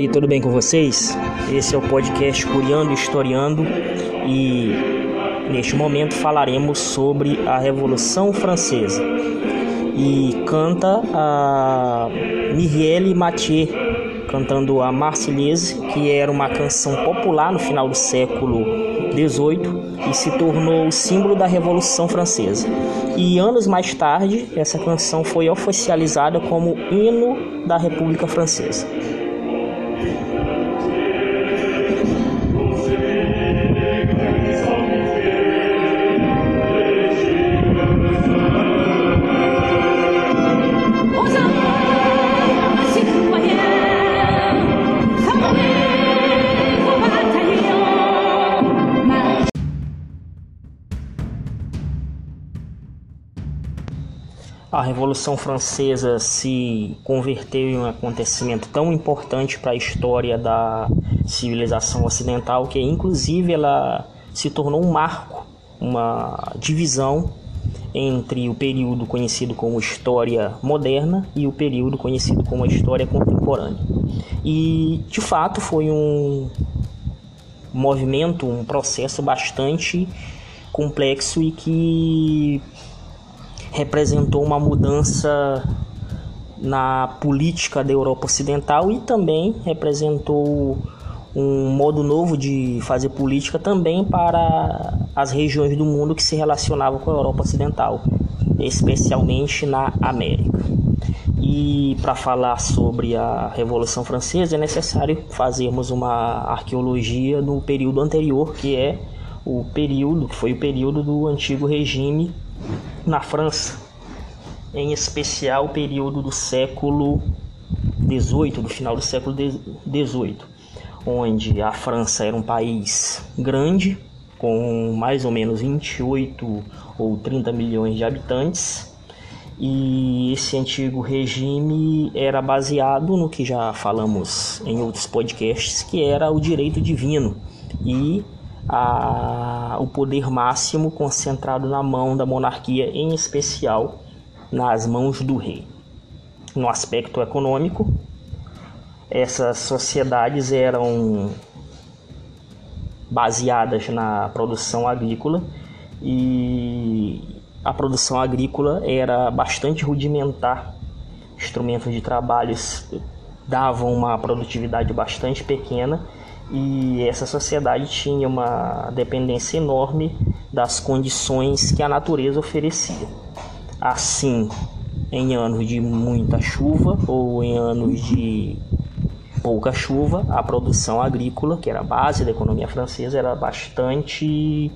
Aí, tudo bem com vocês? Esse é o podcast Curiando e Historiando e neste momento falaremos sobre a Revolução Francesa. E canta a Mireille Mathieu, cantando a Marseillaise, que era uma canção popular no final do século XVIII e se tornou o símbolo da Revolução Francesa. E anos mais tarde, essa canção foi oficializada como hino da República Francesa. A Revolução Francesa se converteu em um acontecimento tão importante para a história da civilização ocidental que, inclusive, ela se tornou um marco, uma divisão entre o período conhecido como história moderna e o período conhecido como história contemporânea. E, de fato, foi um movimento, um processo bastante complexo e que representou uma mudança na política da Europa Ocidental e também representou um modo novo de fazer política também para as regiões do mundo que se relacionavam com a Europa Ocidental, especialmente na América. E para falar sobre a Revolução Francesa é necessário fazermos uma arqueologia no período anterior, que é o período que foi o período do antigo regime na França, em especial o período do século XVIII, do final do século XVIII, onde a França era um país grande, com mais ou menos 28 ou 30 milhões de habitantes, e esse antigo regime era baseado no que já falamos em outros podcasts, que era o direito divino e a, o poder máximo concentrado na mão da monarquia, em especial nas mãos do rei. No aspecto econômico, essas sociedades eram baseadas na produção agrícola e a produção agrícola era bastante rudimentar. Instrumentos de trabalho davam uma produtividade bastante pequena e essa sociedade tinha uma dependência enorme das condições que a natureza oferecia. Assim, em anos de muita chuva ou em anos de pouca chuva, a produção agrícola, que era a base da economia francesa, era bastante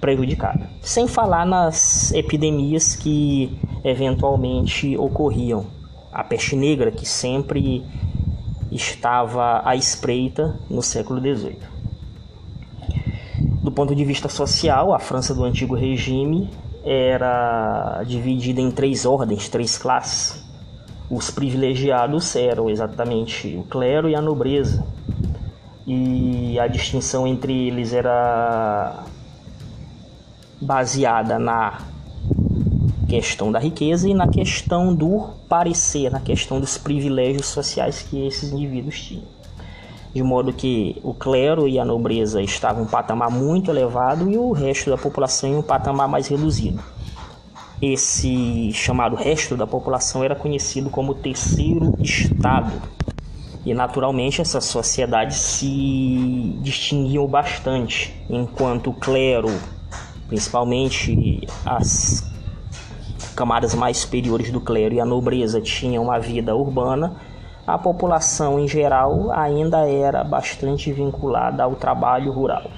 prejudicada. Sem falar nas epidemias que eventualmente ocorriam. A peste negra, que sempre estava à espreita no século XVIII. Do ponto de vista social, a França do antigo regime era dividida em três ordens, três classes. Os privilegiados eram exatamente o clero e a nobreza, e a distinção entre eles era baseada na questão da riqueza e na questão do parecer, na questão dos privilégios sociais que esses indivíduos tinham. De modo que o clero e a nobreza estavam em um patamar muito elevado e o resto da população em um patamar mais reduzido. Esse chamado resto da população era conhecido como terceiro estado. E naturalmente essas sociedades se distinguiam bastante, enquanto o clero, principalmente as camadas mais superiores do clero e a nobreza tinham uma vida urbana, a população em geral ainda era bastante vinculada ao trabalho rural.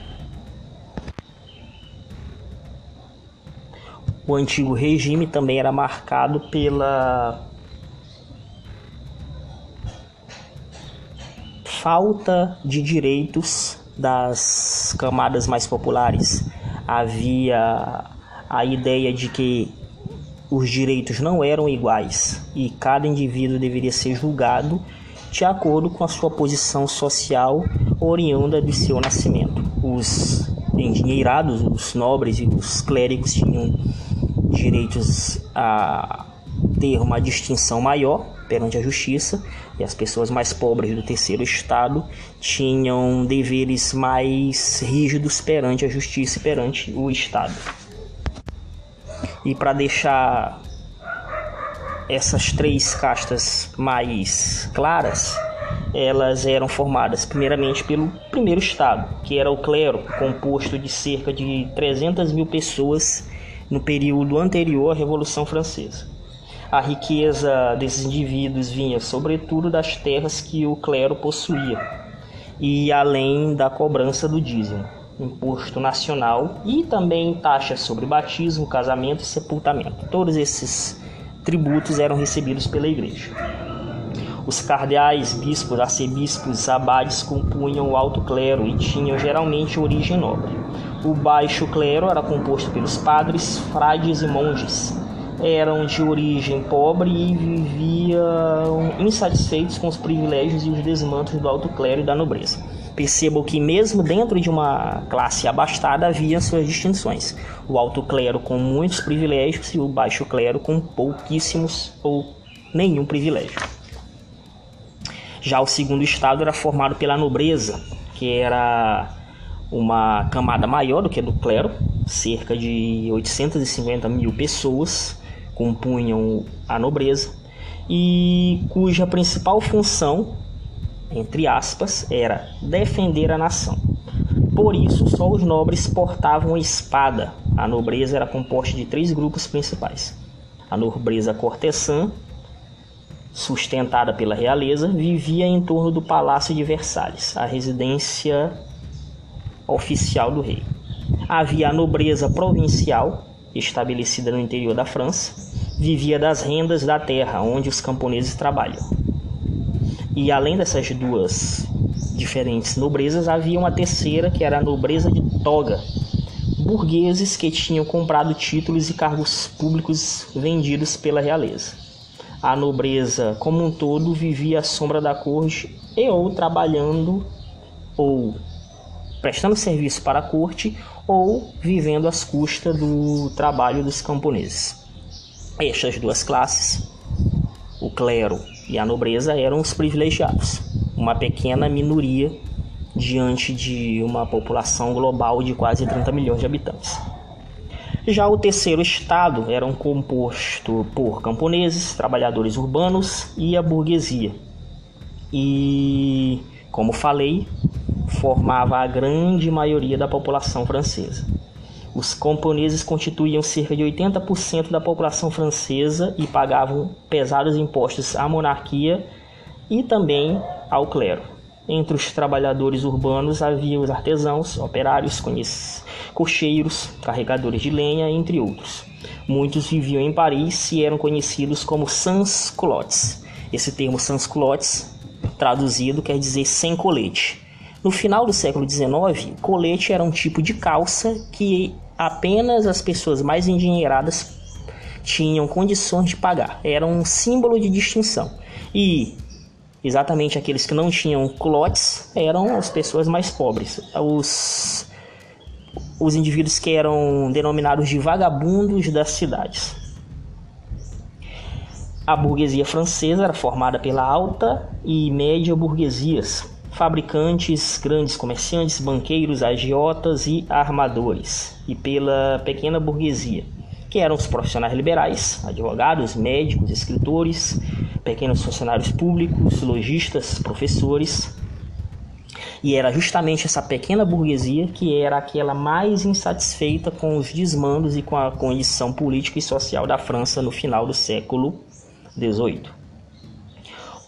O antigo regime também era marcado pela falta de direitos das camadas mais populares. Havia a ideia de que os direitos não eram iguais e cada indivíduo deveria ser julgado de acordo com a sua posição social oriunda do seu nascimento. Os endinheirados, os nobres e os clérigos tinham direitos a ter uma distinção maior perante a justiça e as pessoas mais pobres do terceiro estado tinham deveres mais rígidos perante a justiça e perante o estado. E para deixar essas três castas mais claras, elas eram formadas primeiramente pelo primeiro estado, que era o clero, composto de cerca de 300 mil pessoas no período anterior à Revolução Francesa. A riqueza desses indivíduos vinha sobretudo das terras que o clero possuía, e além da cobrança do dízimo, imposto nacional e também taxas sobre batismo, casamento e sepultamento. Todos esses tributos eram recebidos pela igreja. Os cardeais, bispos, arcebispos, abades compunham o alto clero e tinham geralmente origem nobre. O baixo clero era composto pelos padres, frades e monges. Eram de origem pobre e viviam insatisfeitos com os privilégios e os desmantos do alto clero e da nobreza. Percebam que mesmo dentro de uma classe abastada havia suas distinções. O alto clero com muitos privilégios e o baixo clero com pouquíssimos ou nenhum privilégio. Já o segundo estado era formado pela nobreza, que era uma camada maior do que a do clero, cerca de 850 mil pessoas compunham a nobreza, e cuja principal função entre aspas, era defender a nação. Por isso, só os nobres portavam espada. A nobreza era composta de três grupos principais. A nobreza cortesã, sustentada pela realeza, vivia em torno do Palácio de Versalhes, a residência oficial do rei. Havia a nobreza provincial, estabelecida no interior da França, vivia das rendas da terra onde os camponeses trabalham. E além dessas duas diferentes nobrezas, havia uma terceira que era a nobreza de toga, burgueses que tinham comprado títulos e cargos públicos vendidos pela realeza. A nobreza como um todo vivia à sombra da corte e ou trabalhando ou prestando serviço para a corte ou vivendo às custas do trabalho dos camponeses. Estas duas classes, o clero e a nobreza eram os privilegiados, uma pequena minoria diante de uma população global de quase 30 milhões de habitantes. Já o terceiro estado era composto por camponeses, trabalhadores urbanos e a burguesia. E, como falei, formava a grande maioria da população francesa. Os camponeses constituíam cerca de 80% da população francesa e pagavam pesados impostos à monarquia e também ao clero. Entre os trabalhadores urbanos havia os artesãos, operários, cocheiros, carregadores de lenha, entre outros. Muitos viviam em Paris e eram conhecidos como sans-culottes. Esse termo sans-culottes, traduzido, quer dizer sem colete. No final do século XIX, colete era um tipo de calça que apenas as pessoas mais endinheiradas tinham condições de pagar. Era um símbolo de distinção. E exatamente aqueles que não tinham culotes eram as pessoas mais pobres. Os, os indivíduos que eram denominados de vagabundos das cidades. A burguesia francesa era formada pela alta e média burguesias, fabricantes, grandes comerciantes, banqueiros, agiotas e armadores, e pela pequena burguesia, que eram os profissionais liberais, advogados, médicos, escritores, pequenos funcionários públicos, lojistas, professores. E era justamente essa pequena burguesia que era aquela mais insatisfeita com os desmandos e com a condição política e social da França no final do século XVIII.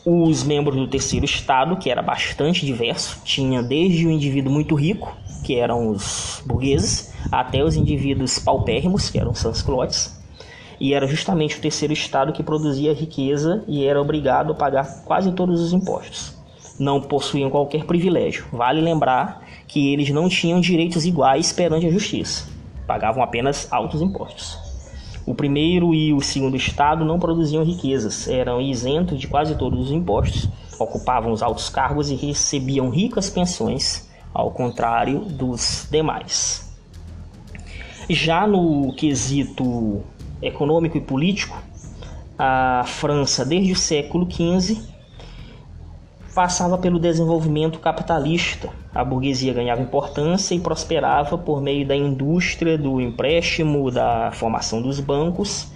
Os membros do terceiro estado, que era bastante diverso, tinha desde o indivíduo muito rico, que eram os burgueses, até os indivíduos paupérrimos, que eram os sans-culottes, e era justamente o terceiro estado que produzia riqueza e era obrigado a pagar quase todos os impostos. Não possuíam qualquer privilégio. Vale lembrar que eles não tinham direitos iguais perante a justiça. Pagavam apenas altos impostos. O primeiro e o segundo estado não produziam riquezas, eram isentos de quase todos os impostos, ocupavam os altos cargos e recebiam ricas pensões, ao contrário dos demais. Já no quesito econômico e político, a França, desde o século XV, passava pelo desenvolvimento capitalista. A burguesia ganhava importância e prosperava por meio da indústria, do empréstimo, da formação dos bancos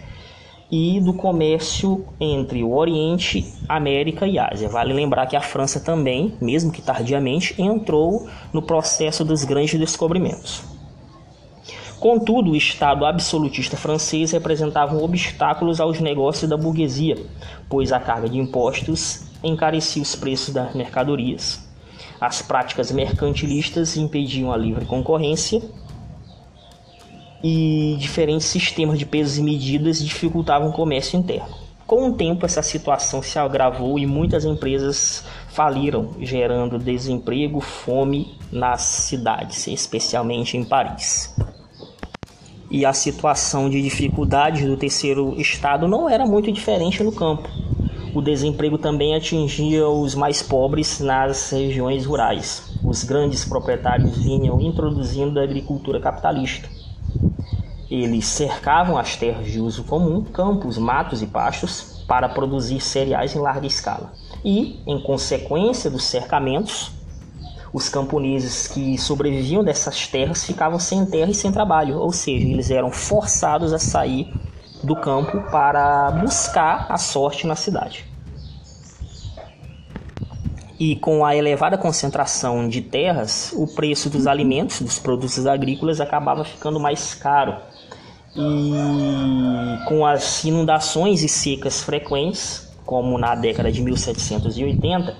e do comércio entre o Oriente, América e Ásia. Vale lembrar que a França também, mesmo que tardiamente, entrou no processo dos grandes descobrimentos. Contudo, o Estado absolutista francês representava obstáculos aos negócios da burguesia, pois a carga de impostos encarecia os preços das mercadorias. As práticas mercantilistas impediam a livre concorrência e diferentes sistemas de pesos e medidas dificultavam o comércio interno. Com o tempo, essa situação se agravou e muitas empresas faliram, gerando desemprego, fome nas cidades, especialmente em Paris. E a situação de dificuldade do terceiro estado não era muito diferente no campo. O desemprego também atingia os mais pobres nas regiões rurais. Os grandes proprietários vinham introduzindo a agricultura capitalista eles cercavam as terras de uso comum, campos, matos e pastos, para produzir cereais em larga escala. E, em consequência dos cercamentos, os camponeses que sobreviviam dessas terras ficavam sem terra e sem trabalho, ou seja, eles eram forçados a sair do campo para buscar a sorte na cidade. E com a elevada concentração de terras, o preço dos alimentos, dos produtos agrícolas, acabava ficando mais caro e com as inundações e secas frequentes, como na década de 1780,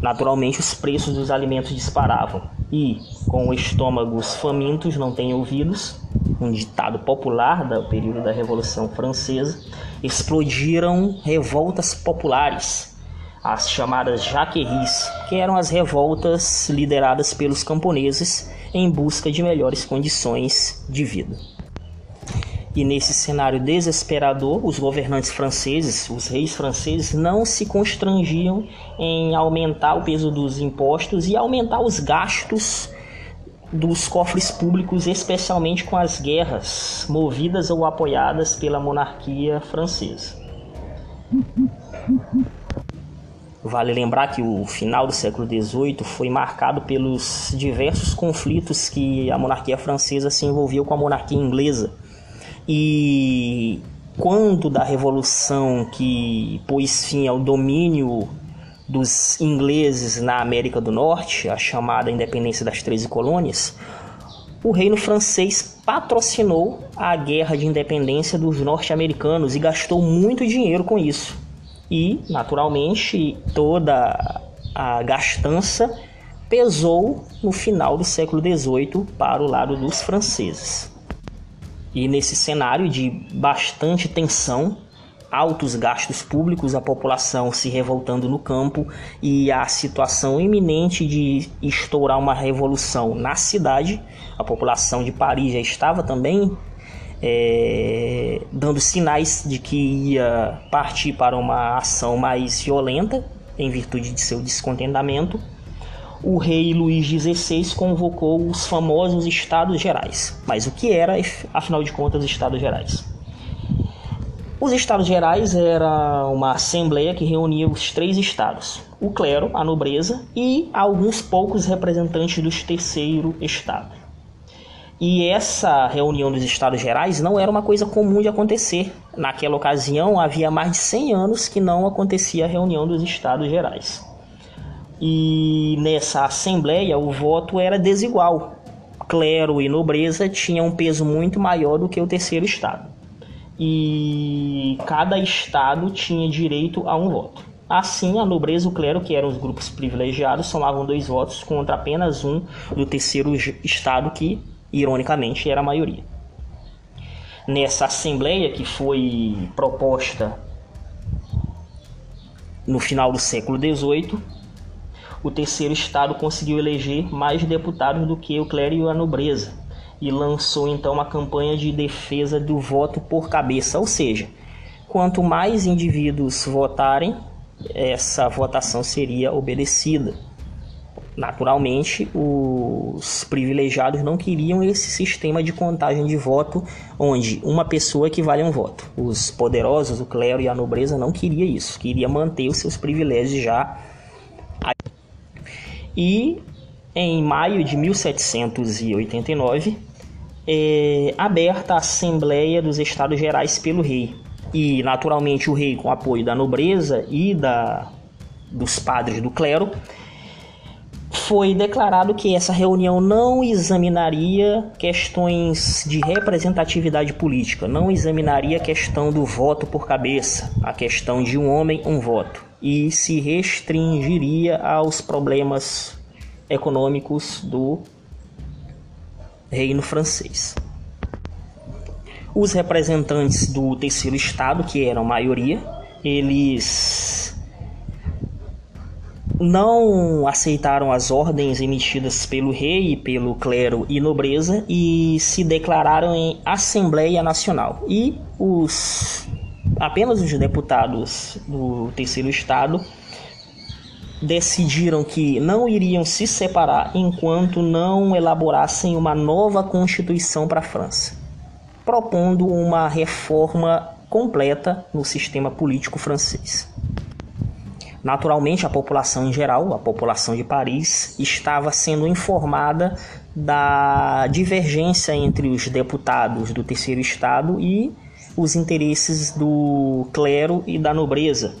naturalmente os preços dos alimentos disparavam. E com estômagos famintos não têm ouvidos, um ditado popular do período da Revolução Francesa, explodiram revoltas populares, as chamadas jaqueries, que eram as revoltas lideradas pelos camponeses em busca de melhores condições de vida. E nesse cenário desesperador, os governantes franceses, os reis franceses, não se constrangiam em aumentar o peso dos impostos e aumentar os gastos dos cofres públicos, especialmente com as guerras movidas ou apoiadas pela monarquia francesa. Vale lembrar que o final do século XVIII foi marcado pelos diversos conflitos que a monarquia francesa se envolveu com a monarquia inglesa e quando da revolução que pôs fim ao domínio dos ingleses na América do Norte, a chamada independência das 13 colônias, o reino francês patrocinou a guerra de independência dos norte-americanos e gastou muito dinheiro com isso. E, naturalmente, toda a gastança pesou no final do século XVIII para o lado dos franceses. E nesse cenário de bastante tensão, altos gastos públicos, a população se revoltando no campo e a situação iminente de estourar uma revolução na cidade, a população de Paris já estava também é, dando sinais de que ia partir para uma ação mais violenta em virtude de seu descontentamento o rei Luís XVI convocou os famosos Estados Gerais. Mas o que era, afinal de contas, os Estados Gerais? Os Estados Gerais era uma assembleia que reunia os três estados: o clero, a nobreza e alguns poucos representantes do terceiro estado. E essa reunião dos Estados Gerais não era uma coisa comum de acontecer. Naquela ocasião, havia mais de 100 anos que não acontecia a reunião dos Estados Gerais e nessa assembleia o voto era desigual. Clero e nobreza tinham um peso muito maior do que o terceiro estado. E cada estado tinha direito a um voto. Assim, a nobreza e o clero, que eram os grupos privilegiados, somavam dois votos contra apenas um do terceiro estado, que, ironicamente, era a maioria. Nessa assembleia, que foi proposta no final do século XVIII, o terceiro estado conseguiu eleger mais deputados do que o clero e a nobreza e lançou então uma campanha de defesa do voto por cabeça, ou seja, quanto mais indivíduos votarem, essa votação seria obedecida. Naturalmente, os privilegiados não queriam esse sistema de contagem de voto, onde uma pessoa equivale a um voto. Os poderosos, o clero e a nobreza não queria isso, queria manter os seus privilégios já. E em maio de 1789, é aberta a Assembleia dos Estados Gerais pelo rei. E, naturalmente, o rei, com apoio da nobreza e da, dos padres do clero, foi declarado que essa reunião não examinaria questões de representatividade política, não examinaria a questão do voto por cabeça, a questão de um homem, um voto, e se restringiria aos problemas econômicos do reino francês. Os representantes do terceiro estado, que eram maioria, eles não aceitaram as ordens emitidas pelo rei, pelo clero e nobreza e se declararam em Assembleia Nacional. E os apenas os deputados do terceiro estado decidiram que não iriam se separar enquanto não elaborassem uma nova constituição para a França, propondo uma reforma completa no sistema político francês. Naturalmente, a população em geral, a população de Paris, estava sendo informada da divergência entre os deputados do terceiro estado e os interesses do clero e da nobreza,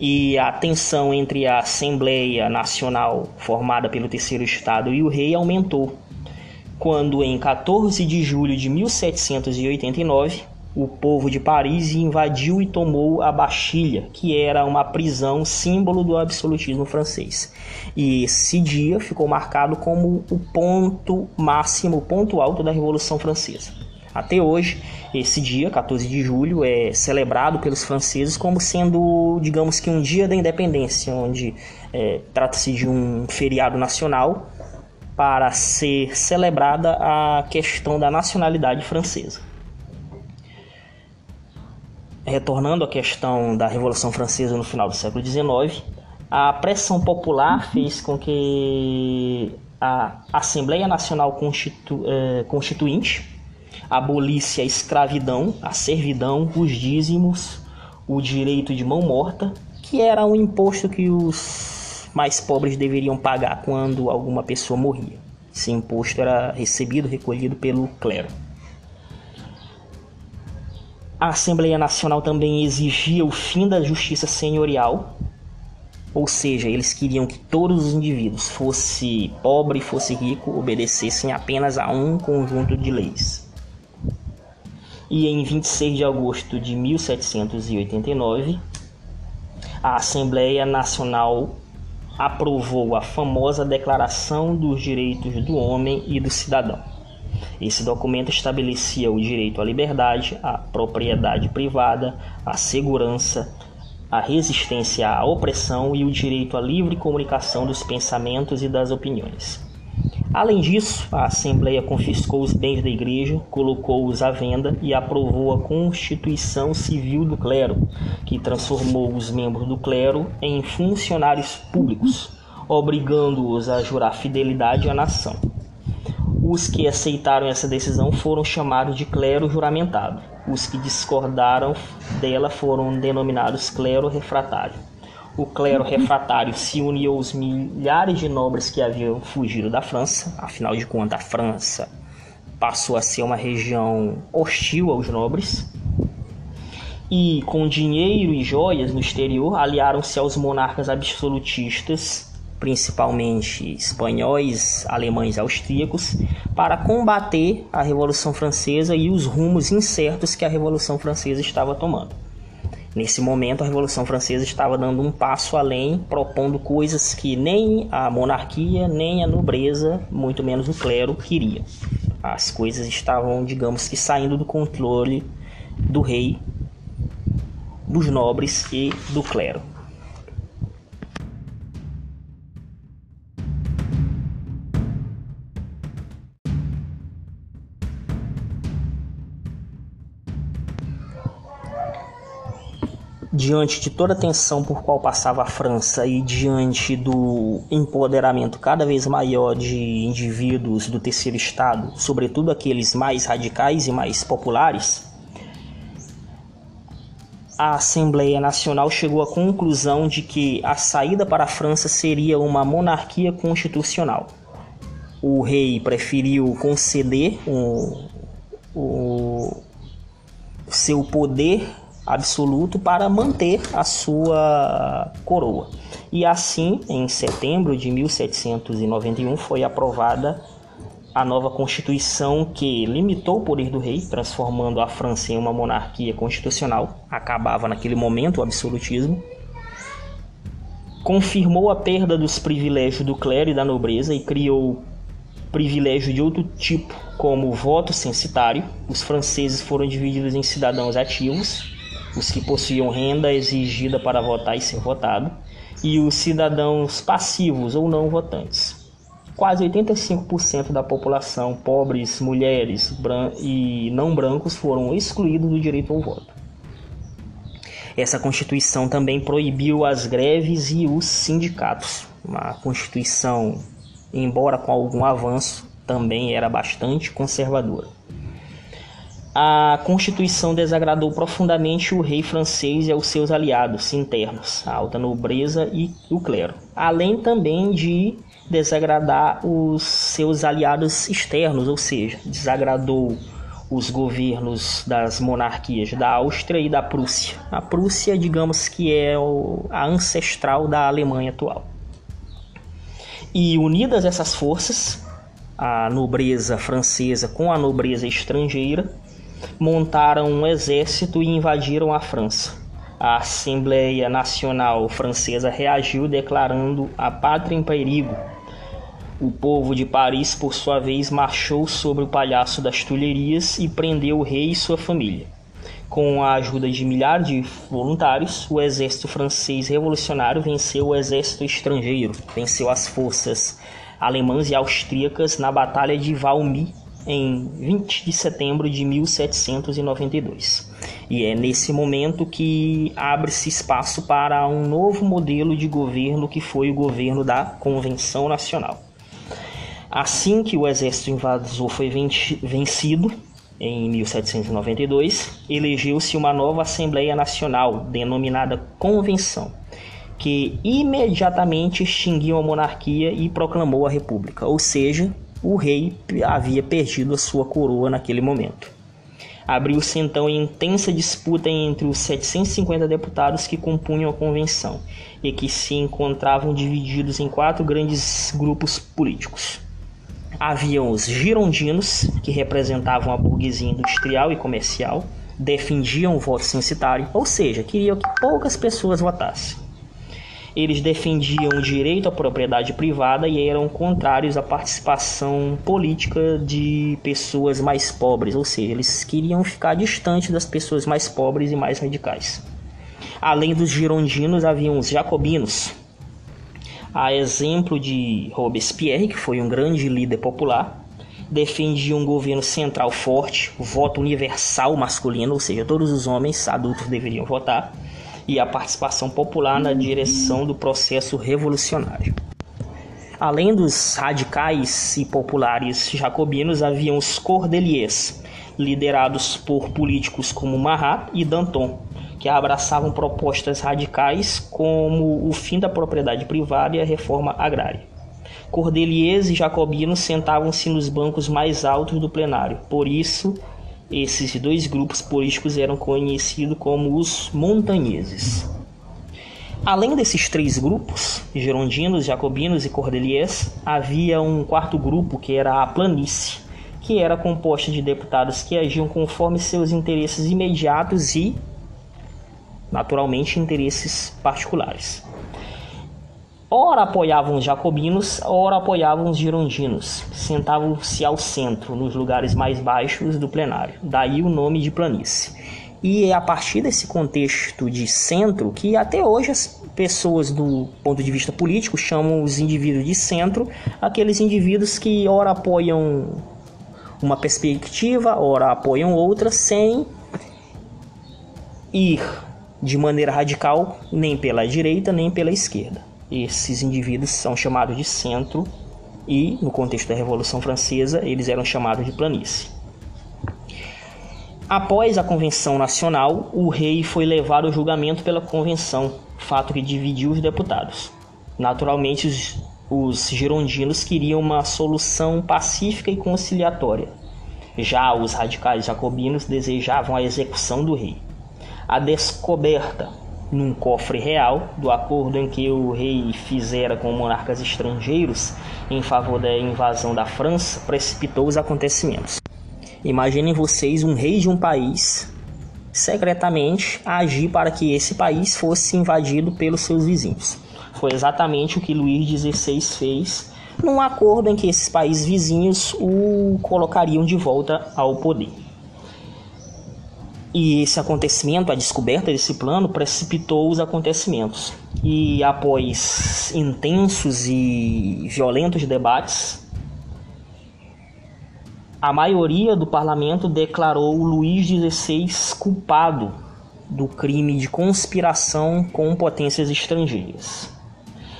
e a tensão entre a Assembleia Nacional, formada pelo Terceiro Estado, e o rei aumentou, quando, em 14 de julho de 1789, o povo de Paris invadiu e tomou a Bastilha, que era uma prisão símbolo do absolutismo francês. E esse dia ficou marcado como o ponto máximo, o ponto alto da Revolução Francesa. Até hoje, esse dia, 14 de julho, é celebrado pelos franceses como sendo, digamos que, um dia da independência, onde é, trata-se de um feriado nacional para ser celebrada a questão da nacionalidade francesa. Retornando à questão da Revolução Francesa no final do século XIX, a pressão popular fez com que a Assembleia Nacional Constitu eh, Constituinte abolisse a escravidão, a servidão, os dízimos, o direito de mão morta, que era um imposto que os mais pobres deveriam pagar quando alguma pessoa morria. Esse imposto era recebido, recolhido pelo clero. A Assembleia Nacional também exigia o fim da justiça senhorial, ou seja, eles queriam que todos os indivíduos, fosse pobre, fosse rico, obedecessem apenas a um conjunto de leis e em 26 de agosto de 1789, a Assembleia Nacional aprovou a famosa Declaração dos Direitos do Homem e do Cidadão. Esse documento estabelecia o direito à liberdade, à propriedade privada, à segurança, à resistência à opressão e o direito à livre comunicação dos pensamentos e das opiniões. Além disso, a Assembleia confiscou os bens da igreja, colocou-os à venda e aprovou a Constituição Civil do Clero, que transformou os membros do clero em funcionários públicos, obrigando-os a jurar fidelidade à nação. Os que aceitaram essa decisão foram chamados de clero juramentado. Os que discordaram dela foram denominados clero refratário o clero refratário se uniu aos milhares de nobres que haviam fugido da França. Afinal de contas, a França passou a ser uma região hostil aos nobres. E com dinheiro e joias no exterior, aliaram-se aos monarcas absolutistas, principalmente espanhóis, alemães e austríacos, para combater a Revolução Francesa e os rumos incertos que a Revolução Francesa estava tomando. Nesse momento, a Revolução Francesa estava dando um passo além, propondo coisas que nem a monarquia, nem a nobreza, muito menos o clero, queria. As coisas estavam, digamos que, saindo do controle do rei, dos nobres e do clero. Diante de toda a tensão por qual passava a França e diante do empoderamento cada vez maior de indivíduos do terceiro estado, sobretudo aqueles mais radicais e mais populares, a Assembleia Nacional chegou à conclusão de que a saída para a França seria uma monarquia constitucional. O rei preferiu conceder o, o seu poder absoluto para manter a sua coroa. E assim, em setembro de 1791, foi aprovada a nova Constituição que limitou o poder do rei, transformando a França em uma monarquia constitucional. Acabava naquele momento o absolutismo. Confirmou a perda dos privilégios do clero e da nobreza e criou privilégio de outro tipo, como o voto censitário. Os franceses foram divididos em cidadãos ativos, os que possuíam renda exigida para votar e ser votado, e os cidadãos passivos ou não votantes. Quase 85% da população, pobres, mulheres e não brancos, foram excluídos do direito ao voto. Essa Constituição também proibiu as greves e os sindicatos. Uma Constituição, embora com algum avanço, também era bastante conservadora a Constituição desagradou profundamente o rei francês e aos seus aliados internos, a alta nobreza e o clero, além também de desagradar os seus aliados externos, ou seja, desagradou os governos das monarquias da Áustria e da Prússia. A Prússia, digamos que é a ancestral da Alemanha atual. E unidas essas forças, a nobreza francesa com a nobreza estrangeira, montaram um exército e invadiram a França. A Assembleia Nacional Francesa reagiu declarando a pátria em perigo. O povo de Paris, por sua vez, marchou sobre o Palhaço das Tulherias e prendeu o rei e sua família. Com a ajuda de milhares de voluntários, o exército francês revolucionário venceu o exército estrangeiro, venceu as forças alemãs e austríacas na Batalha de Valmy em 20 de setembro de 1792. E é nesse momento que abre-se espaço para um novo modelo de governo que foi o governo da Convenção Nacional. Assim que o exército invasor foi vencido, em 1792, elegeu-se uma nova Assembleia Nacional, denominada Convenção, que imediatamente extinguiu a monarquia e proclamou a República, ou seja, o rei havia perdido a sua coroa naquele momento. Abriu-se então intensa disputa entre os 750 deputados que compunham a convenção e que se encontravam divididos em quatro grandes grupos políticos. Haviam os girondinos, que representavam a burguesia industrial e comercial, defendiam o voto censitário, ou seja, queriam que poucas pessoas votassem. Eles defendiam o direito à propriedade privada e eram contrários à participação política de pessoas mais pobres, ou seja, eles queriam ficar distante das pessoas mais pobres e mais radicais. Além dos girondinos, haviam os jacobinos. A exemplo de Robespierre, que foi um grande líder popular, defendia um governo central forte, voto universal masculino, ou seja, todos os homens adultos deveriam votar e a participação popular na direção do processo revolucionário. Além dos radicais e populares jacobinos, haviam os cordeliers, liderados por políticos como Marat e Danton, que abraçavam propostas radicais como o fim da propriedade privada e a reforma agrária. Cordeliers e jacobinos sentavam-se nos bancos mais altos do plenário, por isso esses dois grupos políticos eram conhecidos como os montanheses. Além desses três grupos, girondinos, jacobinos e cordeliers, havia um quarto grupo que era a planície, que era composta de deputados que agiam conforme seus interesses imediatos e, naturalmente, interesses particulares. Ora apoiavam os jacobinos, ora apoiavam os girondinos. Sentavam-se ao centro, nos lugares mais baixos do plenário. Daí o nome de planície. E é a partir desse contexto de centro que até hoje as pessoas do ponto de vista político chamam os indivíduos de centro, aqueles indivíduos que ora apoiam uma perspectiva, ora apoiam outra, sem ir de maneira radical nem pela direita nem pela esquerda. Esses indivíduos são chamados de centro e, no contexto da Revolução Francesa, eles eram chamados de planície. Após a Convenção Nacional, o rei foi levado ao julgamento pela Convenção, fato que dividiu os deputados. Naturalmente, os, os girondinos queriam uma solução pacífica e conciliatória. Já os radicais jacobinos desejavam a execução do rei. A descoberta num cofre real do acordo em que o rei fizera com monarcas estrangeiros em favor da invasão da França precipitou os acontecimentos. Imaginem vocês um rei de um país secretamente agir para que esse país fosse invadido pelos seus vizinhos. Foi exatamente o que Luís XVI fez num acordo em que esses países vizinhos o colocariam de volta ao poder. E esse acontecimento, a descoberta desse plano, precipitou os acontecimentos. E após intensos e violentos debates, a maioria do parlamento declarou Luís XVI culpado do crime de conspiração com potências estrangeiras.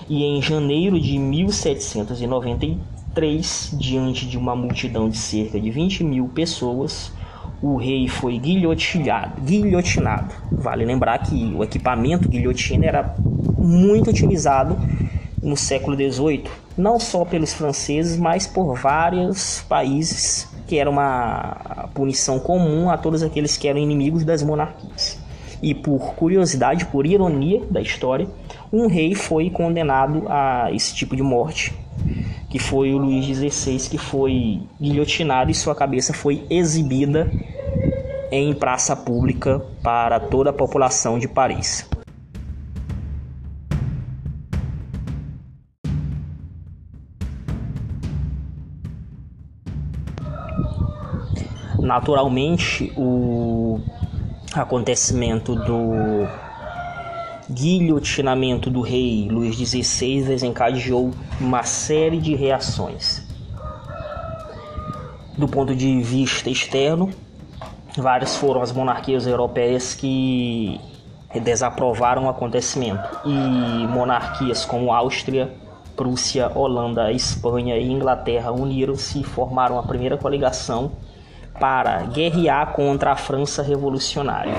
E em janeiro de 1793, diante de uma multidão de cerca de 20 mil pessoas, o rei foi guilhotinado, guilhotinado. Vale lembrar que o equipamento guilhotina era muito utilizado no século XVIII, não só pelos franceses, mas por vários países, que era uma punição comum a todos aqueles que eram inimigos das monarquias. E por curiosidade, por ironia da história, um rei foi condenado a esse tipo de morte que foi o Luís XVI, que foi guilhotinado e sua cabeça foi exibida em praça pública para toda a população de Paris. Naturalmente, o acontecimento do guilhotinamento do rei Luís XVI desencadeou uma série de reações. Do ponto de vista externo, várias foram as monarquias europeias que desaprovaram o acontecimento e monarquias como Áustria, Prússia, Holanda, Espanha e Inglaterra uniram-se e formaram a primeira coligação para guerrear contra a França revolucionária.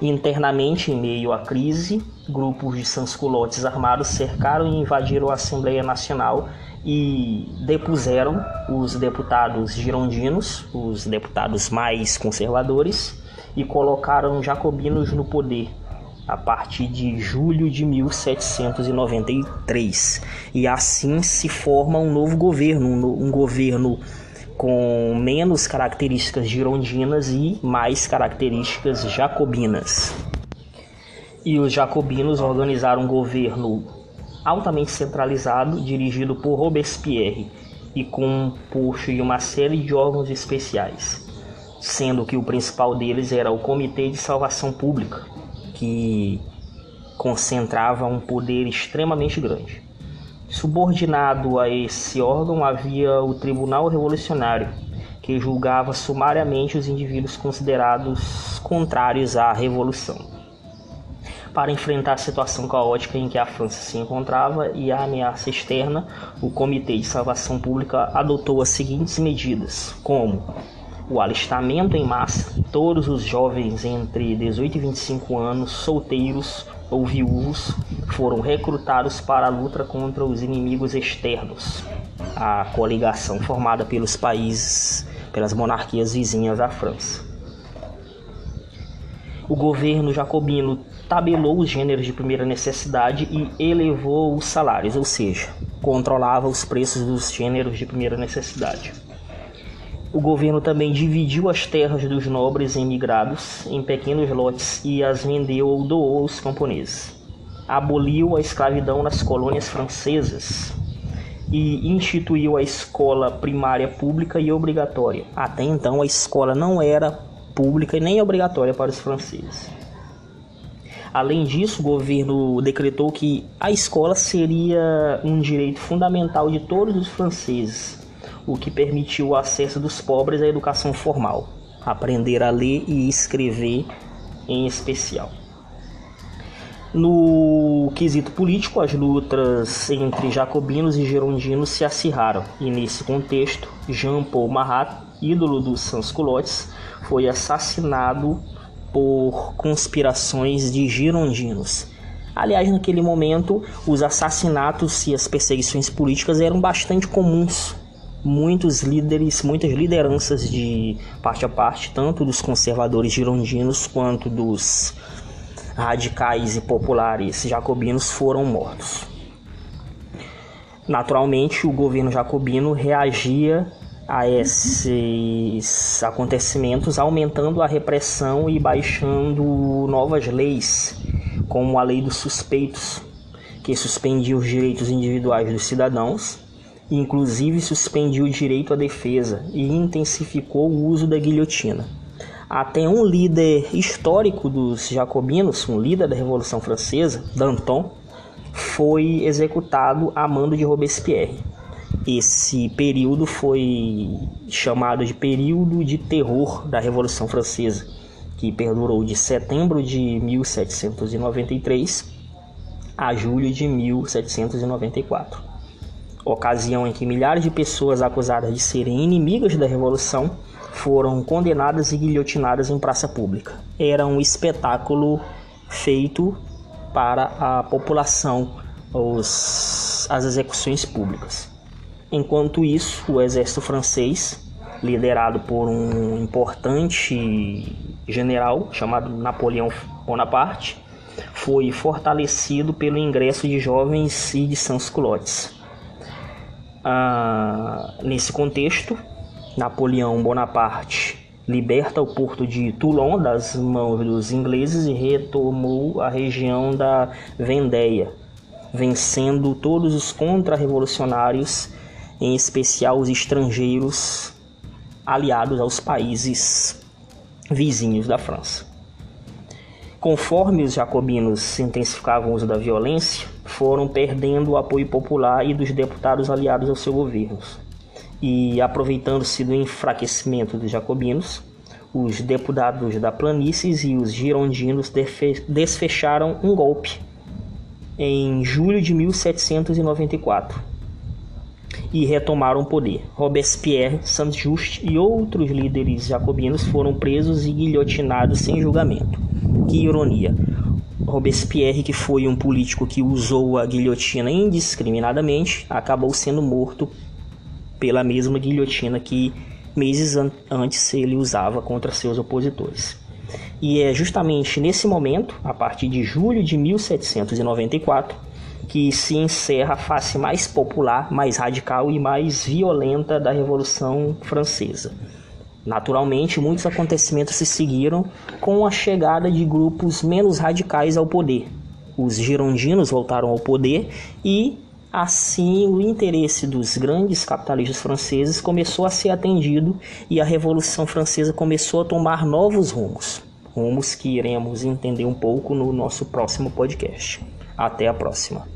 Internamente, em meio à crise, grupos de sansculotes armados cercaram e invadiram a Assembleia Nacional e depuseram os deputados girondinos, os deputados mais conservadores, e colocaram jacobinos no poder a partir de julho de 1793. E assim se forma um novo governo, um governo com menos características girondinas e mais características jacobinas. E os jacobinos organizaram um governo altamente centralizado, dirigido por Robespierre e composto de uma série de órgãos especiais, sendo que o principal deles era o Comitê de Salvação Pública, que concentrava um poder extremamente grande. Subordinado a esse órgão havia o Tribunal Revolucionário, que julgava sumariamente os indivíduos considerados contrários à revolução. Para enfrentar a situação caótica em que a França se encontrava e a ameaça externa, o Comitê de Salvação Pública adotou as seguintes medidas, como o alistamento em massa, todos os jovens entre 18 e 25 anos, solteiros ou viúvos, foram recrutados para a luta contra os inimigos externos, a coligação formada pelos países, pelas monarquias vizinhas à França. O governo jacobino tabelou os gêneros de primeira necessidade e elevou os salários, ou seja, controlava os preços dos gêneros de primeira necessidade. O governo também dividiu as terras dos nobres emigrados em pequenos lotes e as vendeu ou doou aos camponeses. Aboliu a escravidão nas colônias francesas e instituiu a escola primária pública e obrigatória. Até então, a escola não era pública e nem obrigatória para os franceses. Além disso, o governo decretou que a escola seria um direito fundamental de todos os franceses o que permitiu o acesso dos pobres à educação formal, aprender a ler e escrever em especial. No quesito político, as lutas entre jacobinos e girondinos se acirraram, e nesse contexto, Jean Paul Marat, ídolo dos sans-culottes, foi assassinado por conspirações de girondinos. Aliás, naquele momento, os assassinatos e as perseguições políticas eram bastante comuns. Muitos líderes, muitas lideranças de parte a parte, tanto dos conservadores girondinos quanto dos radicais e populares jacobinos foram mortos. Naturalmente, o governo jacobino reagia a esses acontecimentos, aumentando a repressão e baixando novas leis, como a lei dos suspeitos, que suspendia os direitos individuais dos cidadãos, inclusive suspendia o direito à defesa e intensificou o uso da guilhotina até um líder histórico dos jacobinos, um líder da Revolução Francesa, Danton, foi executado a mando de Robespierre. Esse período foi chamado de período de terror da Revolução Francesa, que perdurou de setembro de 1793 a julho de 1794. Ocasião em que milhares de pessoas acusadas de serem inimigas da Revolução foram condenadas e guilhotinadas em praça pública. Era um espetáculo feito para a população, os, as execuções públicas. Enquanto isso, o exército francês, liderado por um importante general chamado Napoleão Bonaparte, foi fortalecido pelo ingresso de jovens e de sans-culottes. Ah, nesse contexto, Napoleão Bonaparte liberta o porto de Toulon das mãos dos ingleses e retomou a região da Vendéia, vencendo todos os contra-revolucionários, em especial os estrangeiros aliados aos países vizinhos da França. Conforme os jacobinos intensificavam o uso da violência, foram perdendo o apoio popular e dos deputados aliados ao seu governo e aproveitando-se do enfraquecimento dos jacobinos, os deputados da planícies e os girondinos desfecharam um golpe em julho de 1794 e retomaram o poder. Robespierre, Saint-Just e outros líderes jacobinos foram presos e guilhotinados sem julgamento. Que ironia! Robespierre, que foi um político que usou a guilhotina indiscriminadamente, acabou sendo morto pela mesma guilhotina que meses an antes ele usava contra seus opositores. E é justamente nesse momento, a partir de julho de 1794, que se encerra a face mais popular, mais radical e mais violenta da Revolução Francesa. Naturalmente, muitos acontecimentos se seguiram com a chegada de grupos menos radicais ao poder. Os girondinos voltaram ao poder e Assim, o interesse dos grandes capitalistas franceses começou a ser atendido e a Revolução Francesa começou a tomar novos rumos. Rumos que iremos entender um pouco no nosso próximo podcast. Até a próxima.